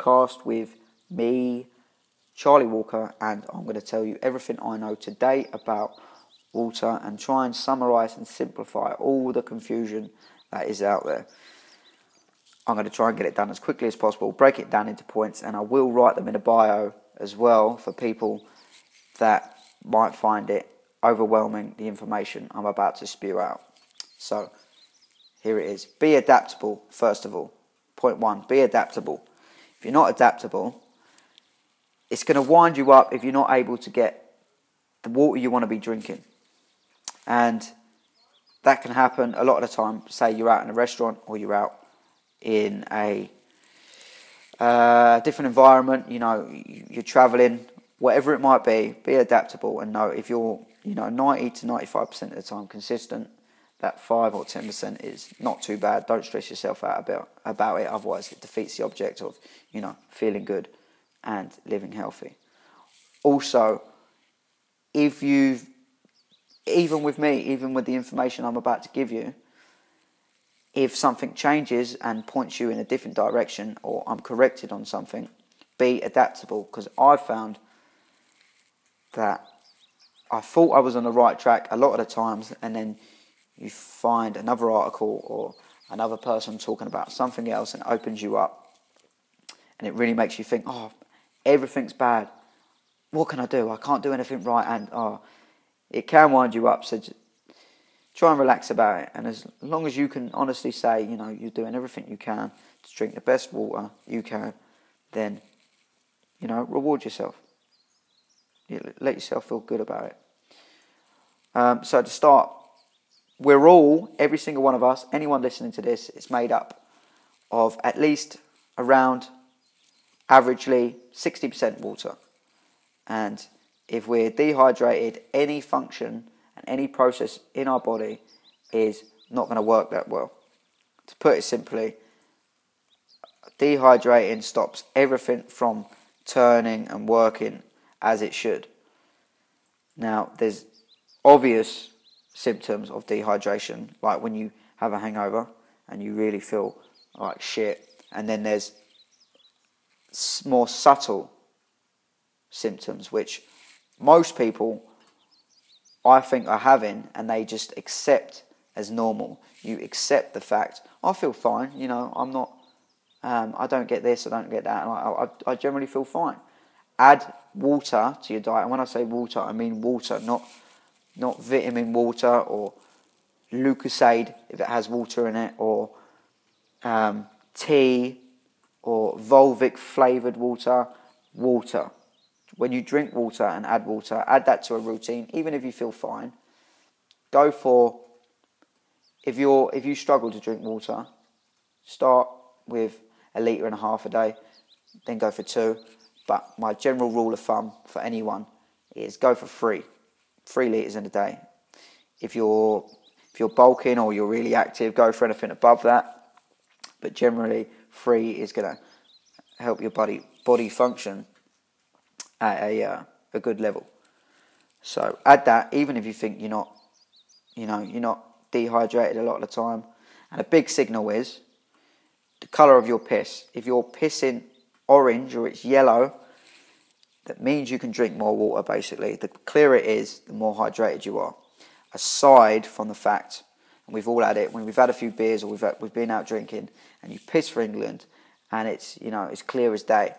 podcast with me, Charlie Walker, and I'm going to tell you everything I know today about water and try and summarize and simplify all the confusion that is out there. I'm going to try and get it done as quickly as possible, break it down into points, and I will write them in a bio as well for people that might find it overwhelming, the information I'm about to spew out. So, here it is. Be adaptable, first of all. Point one be adaptable. If you're not adaptable, it's going to wind you up if you're not able to get the water you want to be drinking. And that can happen a lot of the time. Say you're out in a restaurant or you're out in a uh, different environment, you know, you're traveling, whatever it might be, be adaptable and know if you're, you know, 90 to 95% of the time consistent, that 5 or 10% is not too bad. Don't stress yourself out about, about it, otherwise, it defeats the object of, you know, feeling good and living healthy. Also, if you've, even with me, even with the information I'm about to give you, if something changes and points you in a different direction or I'm corrected on something, be adaptable because I found that I thought I was on the right track a lot of the times and then you find another article or another person talking about something else and opens you up and it really makes you think, oh, everything's bad. What can I do? I can't do anything right and oh, it can wind you up. So try and relax about it. And as long as you can honestly say, you know, you're doing everything you can to drink the best water you can, then, you know, reward yourself. You let yourself feel good about it. Um, so to start, we're all, every single one of us, anyone listening to this, is made up of at least around averagely 60% water. And if we're dehydrated, any function and any process in our body is not going to work that well. To put it simply, dehydrating stops everything from turning and working as it should. Now, there's obvious symptoms of dehydration, like when you have a hangover and you really feel like shit, and then there's more subtle symptoms which most people I think are having, and they just accept as normal. You accept the fact I feel fine. You know, I'm not. Um, I don't get this. I don't get that. I, I, I generally feel fine. Add water to your diet, and when I say water, I mean water, not not vitamin water or Lucozade if it has water in it, or um, tea or Volvic flavored water. Water when you drink water and add water, add that to a routine, even if you feel fine. Go for if you're if you struggle to drink water, start with a litre and a half a day, then go for two. But my general rule of thumb for anyone is go for three. Three litres in a day. If you're if you're bulking or you're really active, go for anything above that. But generally, three is gonna help your body body function at a, uh, a good level. So add that, even if you think you're not, you know, you're not dehydrated a lot of the time. And a big signal is the colour of your piss. If you're pissing orange or it's yellow, that means you can drink more water basically. The clearer it is, the more hydrated you are. Aside from the fact, and we've all had it, when we've had a few beers or we've, had, we've been out drinking and you piss for England and it's, you know, it's clear as day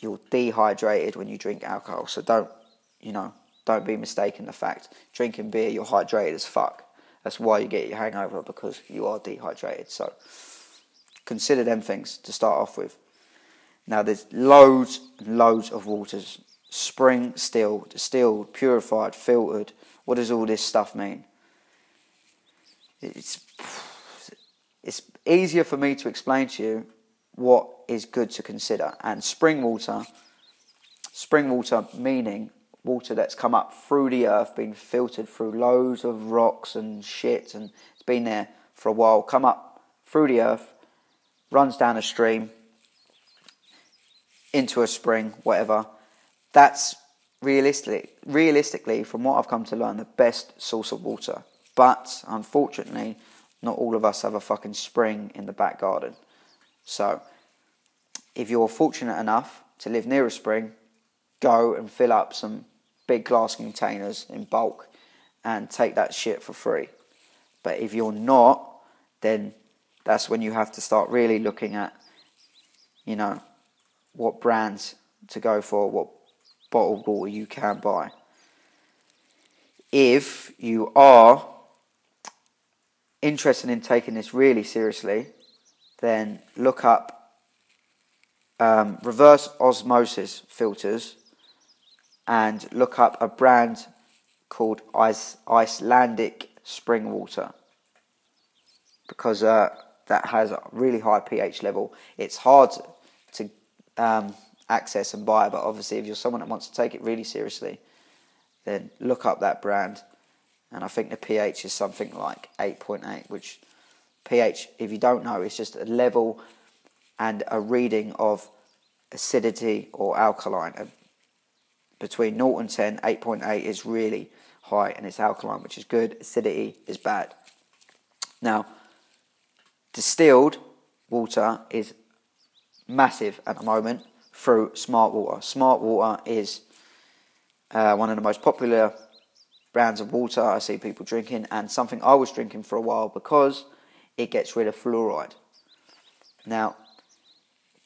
you're dehydrated when you drink alcohol. So don't, you know, don't be mistaken the fact drinking beer you're hydrated as fuck. That's why you get your hangover because you are dehydrated. So consider them things to start off with. Now there's loads and loads of waters. Spring, still, distilled, purified, filtered. What does all this stuff mean? It's it's easier for me to explain to you what is good to consider. And spring water, spring water meaning water that's come up through the earth, been filtered through loads of rocks and shit, and it's been there for a while, come up through the earth, runs down a stream, into a spring, whatever. That's realistically, realistically, from what I've come to learn, the best source of water. But unfortunately, not all of us have a fucking spring in the back garden. So if you're fortunate enough to live near a spring, go and fill up some big glass containers in bulk and take that shit for free. But if you're not, then that's when you have to start really looking at, you know, what brands to go for, what bottled water you can buy. If you are interested in taking this really seriously, then look up um, reverse osmosis filters and look up a brand called Ice, Icelandic spring water because uh, that has a really high pH level. It's hard um, access and buy, but obviously, if you're someone that wants to take it really seriously, then look up that brand. And I think the pH is something like 8.8, which pH, if you don't know, is just a level and a reading of acidity or alkaline. Between 0 and 10, 8.8 is really high and it's alkaline, which is good. Acidity is bad. Now, distilled water is massive at the moment through Smart Water. Smart Water is uh, one of the most popular brands of water I see people drinking, and something I was drinking for a while because it gets rid of fluoride. Now,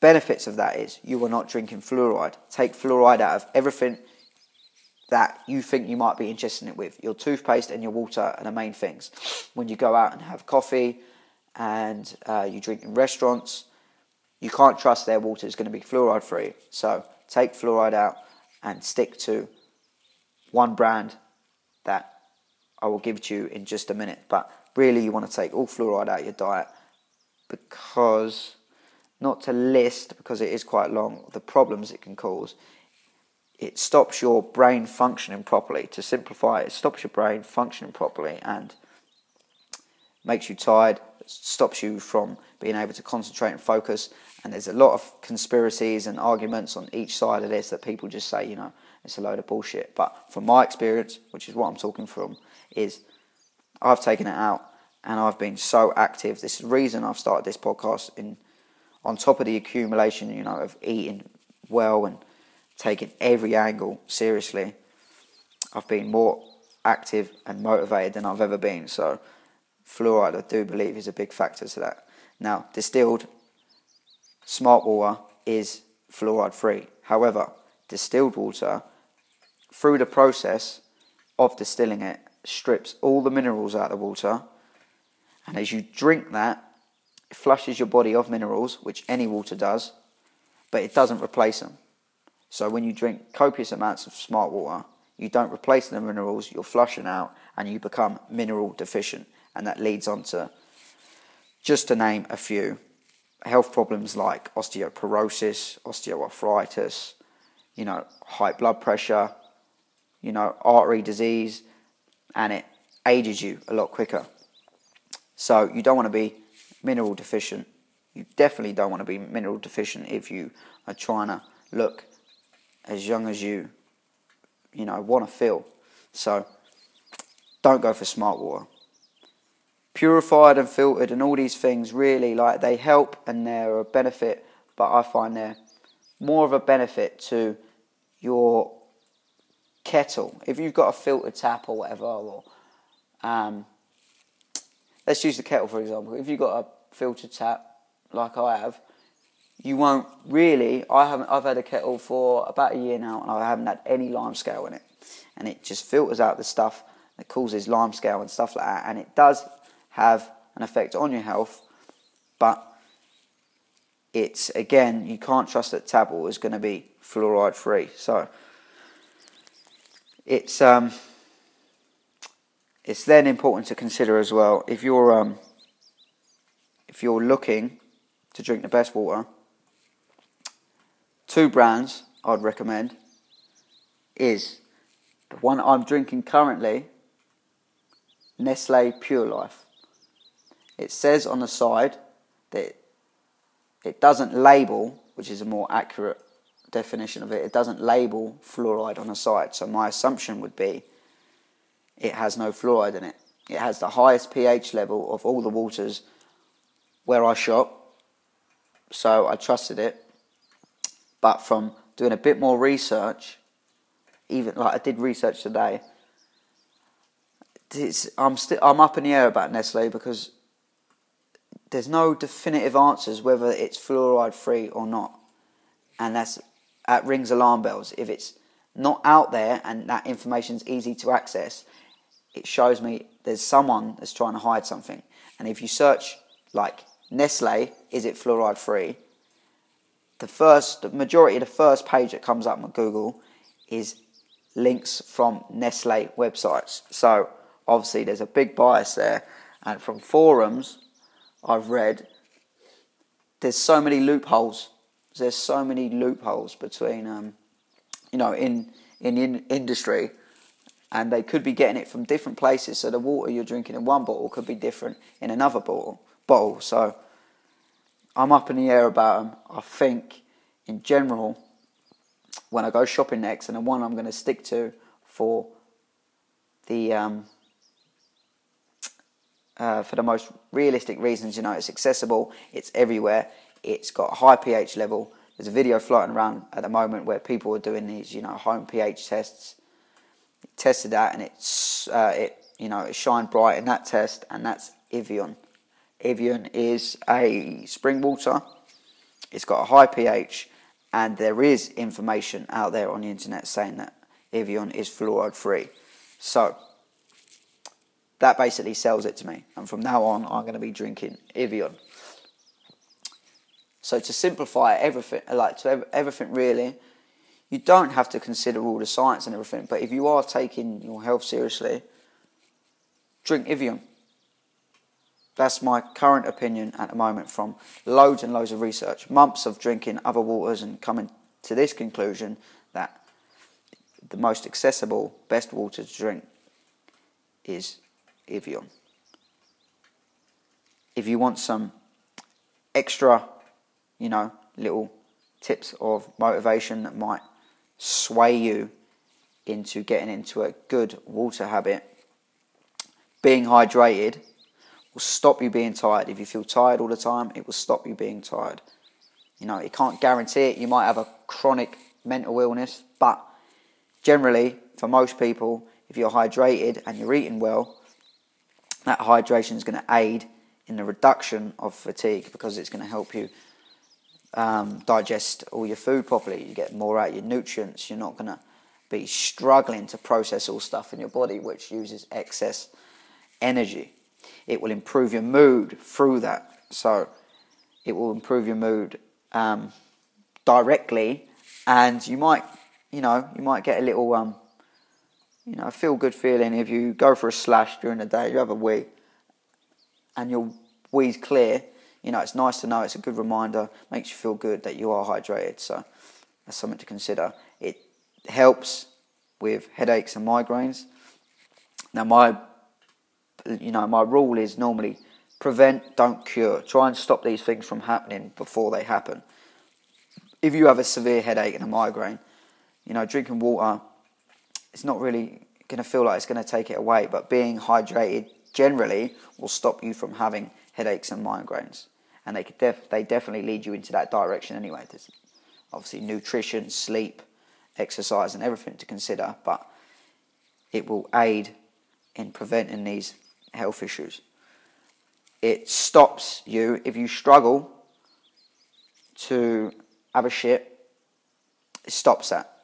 benefits of that is you are not drinking fluoride. Take fluoride out of everything that you think you might be interested in it with. Your toothpaste and your water are the main things. When you go out and have coffee and uh, you drink in restaurants, you can't trust their water is going to be fluoride free. So take fluoride out and stick to one brand that I will give to you in just a minute. But really, you want to take all fluoride out of your diet because, not to list, because it is quite long, the problems it can cause. It stops your brain functioning properly. To simplify, it stops your brain functioning properly and makes you tired, stops you from being able to concentrate and focus. And there's a lot of conspiracies and arguments on each side of this that people just say, you know, it's a load of bullshit. But from my experience, which is what I'm talking from, is I've taken it out and I've been so active. This is the reason I've started this podcast in on top of the accumulation, you know, of eating well and taking every angle seriously. I've been more active and motivated than I've ever been. So fluoride, I do believe, is a big factor to that. Now, distilled smart water is fluoride free. However, distilled water, through the process of distilling it, strips all the minerals out of the water. And as you drink that, it flushes your body of minerals, which any water does, but it doesn't replace them. So when you drink copious amounts of smart water, you don't replace the minerals, you're flushing out, and you become mineral deficient and that leads on to, just to name a few, health problems like osteoporosis, osteoarthritis, you know, high blood pressure, you know, artery disease, and it ages you a lot quicker. So you don't want to be mineral deficient. You definitely don't want to be mineral deficient if you are trying to look as young as you, you know, want to feel. So don't go for smart water purified and filtered and all these things really like they help and they're a benefit but i find they're more of a benefit to your kettle. If you've got a filtered tap or whatever or um, let's use the kettle for example. If you've got a filtered tap like i have you won't really i haven't i've had a kettle for about a year now and i haven't had any lime scale in it. And it just filters out the stuff that causes lime scale and stuff like that. And it does have an effect on your health, but it's again, you can't trust that water is going to be fluoride free. So it's um, it's then important to consider as well if you're um, if you're looking to drink the best water. Two brands I'd recommend is the one I'm drinking currently, Nestle Pure Life. It says on the side that it doesn't label, which is a more accurate definition of it, it doesn't label fluoride on the side. So my assumption would be it has no fluoride in it. It has the highest pH level of all the waters where I shop. So I trusted it. But from doing a bit more research, even like I did research today, I'm still I'm up in the air about Nestle because there's no definitive answers whether it's fluoride free or not, and that's that rings alarm bells. If it's not out there and that information's easy to access, it shows me there's someone that's trying to hide something. And if you search like Nestle, is it fluoride free? The first, the majority of the first page that comes up on Google is links from Nestle websites. So obviously there's a big bias there. And from forums I've read, there's so many loopholes. There's so many loopholes between, um, you know, in in in industry, and they could be getting it from different places. So the water you're drinking in one bottle could be different in another bottle. Bottle. So I'm up in the air about them. I think, in general, when I go shopping next, and the one I'm going to stick to for the um, uh, for the most realistic reasons. You know, it's accessible, it's everywhere, it's got a high pH level. There's a video floating around at the moment where people are doing these, you know, home pH tests. tested that, and it's uh, it, you know, it shined bright in that test, and that's Evian. Evian is a spring water. It's got a high pH, and there is information out there on the internet saying that Evian is fluoride free. So that basically sells it to me. And from now on, I'm going to be drinking Evian. So to simplify everything, like to everything really, you don't have to consider all the science and everything. But if you are taking your health seriously, drink Evian. That's my current opinion at the moment from loads and loads of research, months of drinking other waters and coming to this conclusion that the most accessible, best water to drink is If you want some extra, you know, little tips of motivation that might sway you into getting into a good water habit, being hydrated will stop you being tired. If you feel tired all the time, it will stop you being tired. You know, it can't guarantee it. You might have a chronic mental illness, but generally, for most people, if you're hydrated and you're eating well, that hydration is going to aid in the reduction of fatigue because it's going to help you um, digest all your food properly. You get more out of your nutrients. You're not going to be struggling to process all stuff in your body which uses excess energy. It will improve your mood through that. So it will improve your mood um, directly, and you might, you know, you might get a little um, you know, feel good feeling if you go for a slash during the day, you have a wee, and your wee's clear. You know, it's nice to know. It's a good reminder. Makes you feel good that you are hydrated. So that's something to consider. It helps with headaches and migraines. Now, my you know my rule is normally prevent, don't cure. Try and stop these things from happening before they happen. If you have a severe headache and a migraine, you know, drinking water it's not really going to feel like it's going to take it away, but being hydrated generally will stop you from having headaches and migraines. And they, could def- they definitely lead you into that direction anyway. There's obviously nutrition, sleep, exercise, and everything to consider, but it will aid in preventing these health issues. It stops you if you struggle to have a shit, it stops that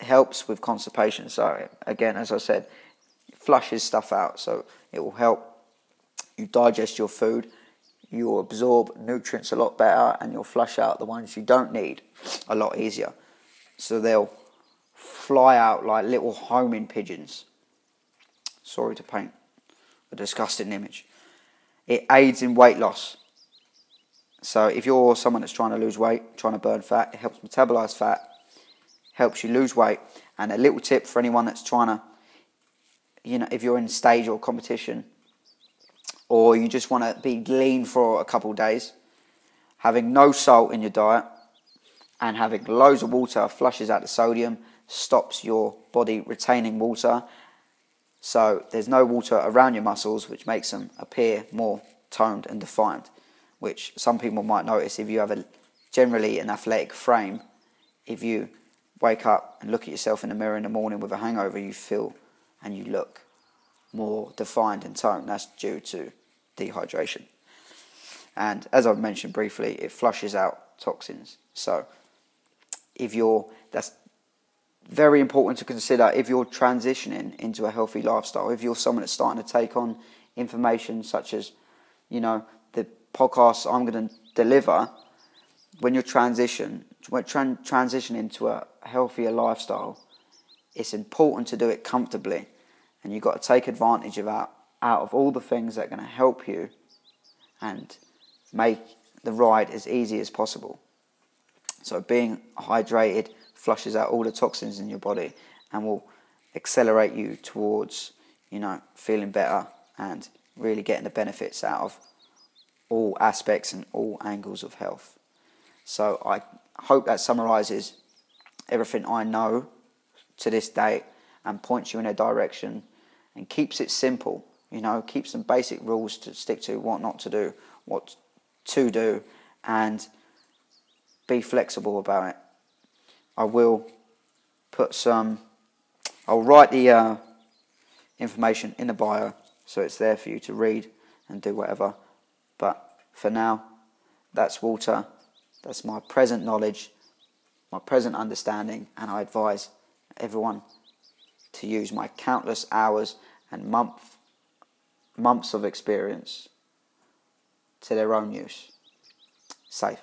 helps with constipation. So again, as I said, flushes stuff out. So it will help you digest your food. You'll absorb nutrients a lot better, and you'll flush out the ones you don't need a lot easier. So they'll fly out like little homing pigeons. Sorry to paint a disgusting image. It aids in weight loss. So if you're someone that's trying to lose weight, trying to burn fat, it helps metabolize fat helps you lose weight. And a little tip for anyone that's trying to, you know, if you're in stage or competition, or you just want to be lean for a couple days, having no salt in your diet and having loads of water flushes out the sodium, stops your body retaining water. So there's no water around your muscles, which makes them appear more toned and defined, which some people might notice if you have a generally an athletic frame, if you wake up and look at yourself in the mirror in the morning with a hangover, you feel and you look more defined and toned. That's due to dehydration. And as I've mentioned briefly, it flushes out toxins. So if you're that's very important to consider if you're transitioning into a healthy lifestyle. If you're someone that's starting to take on information such as, you know, the podcasts I'm going to deliver, when you're transition, tran- transition into a healthier lifestyle, it's important to do it comfortably, and you've got to take advantage of out, out of all the things that are going to help you, and make the ride as easy as possible. So being hydrated flushes out all the toxins in your body and will accelerate you towards, you know, feeling better and really getting the benefits out of all aspects and all angles of health. So I hope that summarizes everything I know to this date and points you in a direction and keeps it simple, you know, keeps some basic rules to stick to, what not to do, what to do, and be flexible about it. I will put some, I'll write the uh, information in the bio so it's there for you to read and do whatever. But for now, that's Walter. That's my present knowledge, my present understanding, and I advise everyone to use my countless hours and month, months of experience to their own use. Safe.